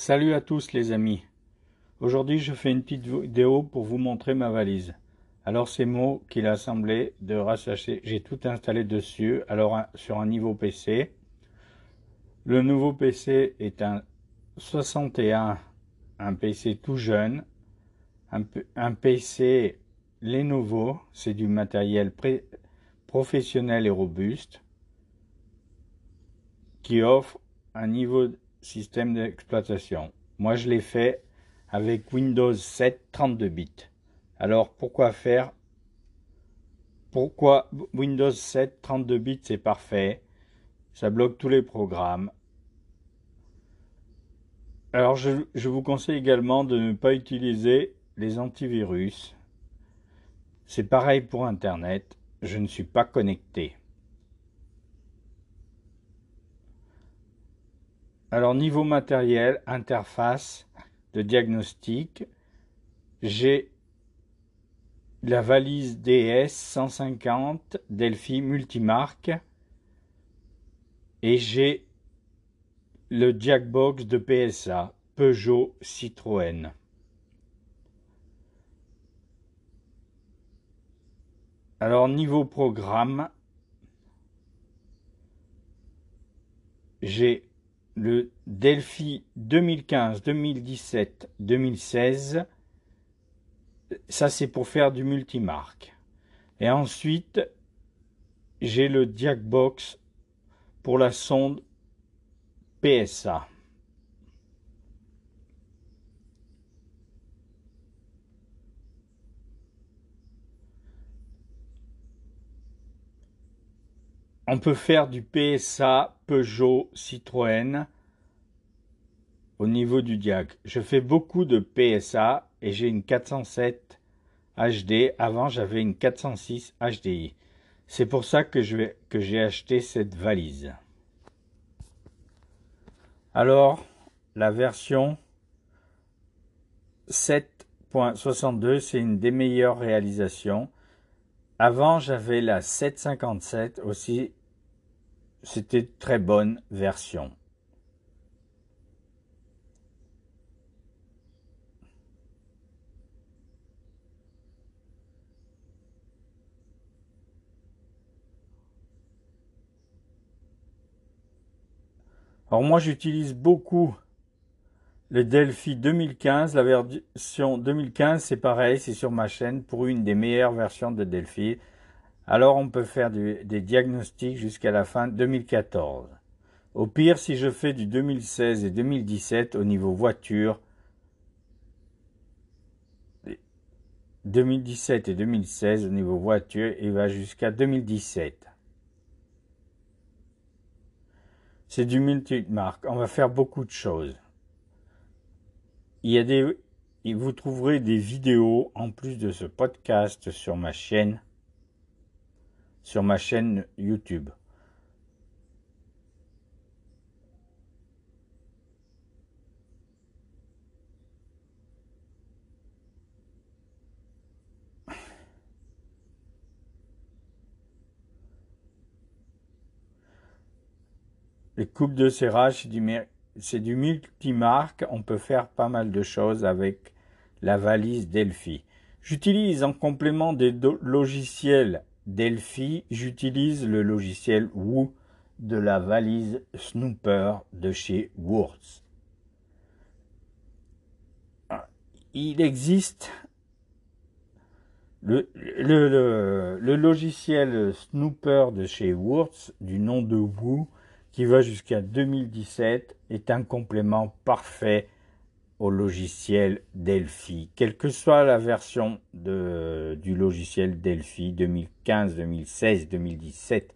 Salut à tous les amis. Aujourd'hui je fais une petite vidéo pour vous montrer ma valise. Alors c'est moi qui l'ai assemblé de rattacher. J'ai tout installé dessus. Alors sur un niveau PC. Le nouveau PC est un 61, un PC tout jeune. Un, un PC Lenovo, c'est du matériel professionnel et robuste qui offre un niveau système d'exploitation. Moi, je l'ai fait avec Windows 7 32 bits. Alors, pourquoi faire? Pourquoi Windows 7 32 bits, c'est parfait. Ça bloque tous les programmes. Alors, je, je vous conseille également de ne pas utiliser les antivirus. C'est pareil pour Internet. Je ne suis pas connecté. Alors niveau matériel, interface de diagnostic, j'ai la valise DS 150 Delphi multimarque et j'ai le jackbox de PSA Peugeot Citroën. Alors niveau programme, j'ai le Delphi 2015, 2017, 2016, ça c'est pour faire du multimarque. Et ensuite, j'ai le Jackbox pour la sonde PSA. On peut faire du PSA, Peugeot, Citroën au niveau du diag. Je fais beaucoup de PSA et j'ai une 407 HD. Avant, j'avais une 406 HDI. C'est pour ça que j'ai acheté cette valise. Alors, la version 7.62, c'est une des meilleures réalisations. Avant, j'avais la 757 aussi c'était très bonne version. Alors moi j'utilise beaucoup le Delphi 2015, la version 2015 c'est pareil, c'est sur ma chaîne pour une des meilleures versions de Delphi. Alors on peut faire des diagnostics jusqu'à la fin 2014. Au pire, si je fais du 2016 et 2017 au niveau voiture, 2017 et 2016 au niveau voiture, il va jusqu'à 2017. C'est du multi-marque. On va faire beaucoup de choses. Il y a des, vous trouverez des vidéos en plus de ce podcast sur ma chaîne sur ma chaîne YouTube. Les coupes de serrage, c'est du, multimarque. On peut faire pas mal de choses avec la valise Delphi. J'utilise en complément des logiciels Delphi, j'utilise le logiciel Woo de la valise Snooper de chez Wurz. Il existe le, logiciel Snooper de chez Wurz, du nom de Woo, qui va jusqu'à 2017, est un complément parfait au logiciel Delphi, quelle que soit la version de, du logiciel Delphi 2015, 2016, 2017.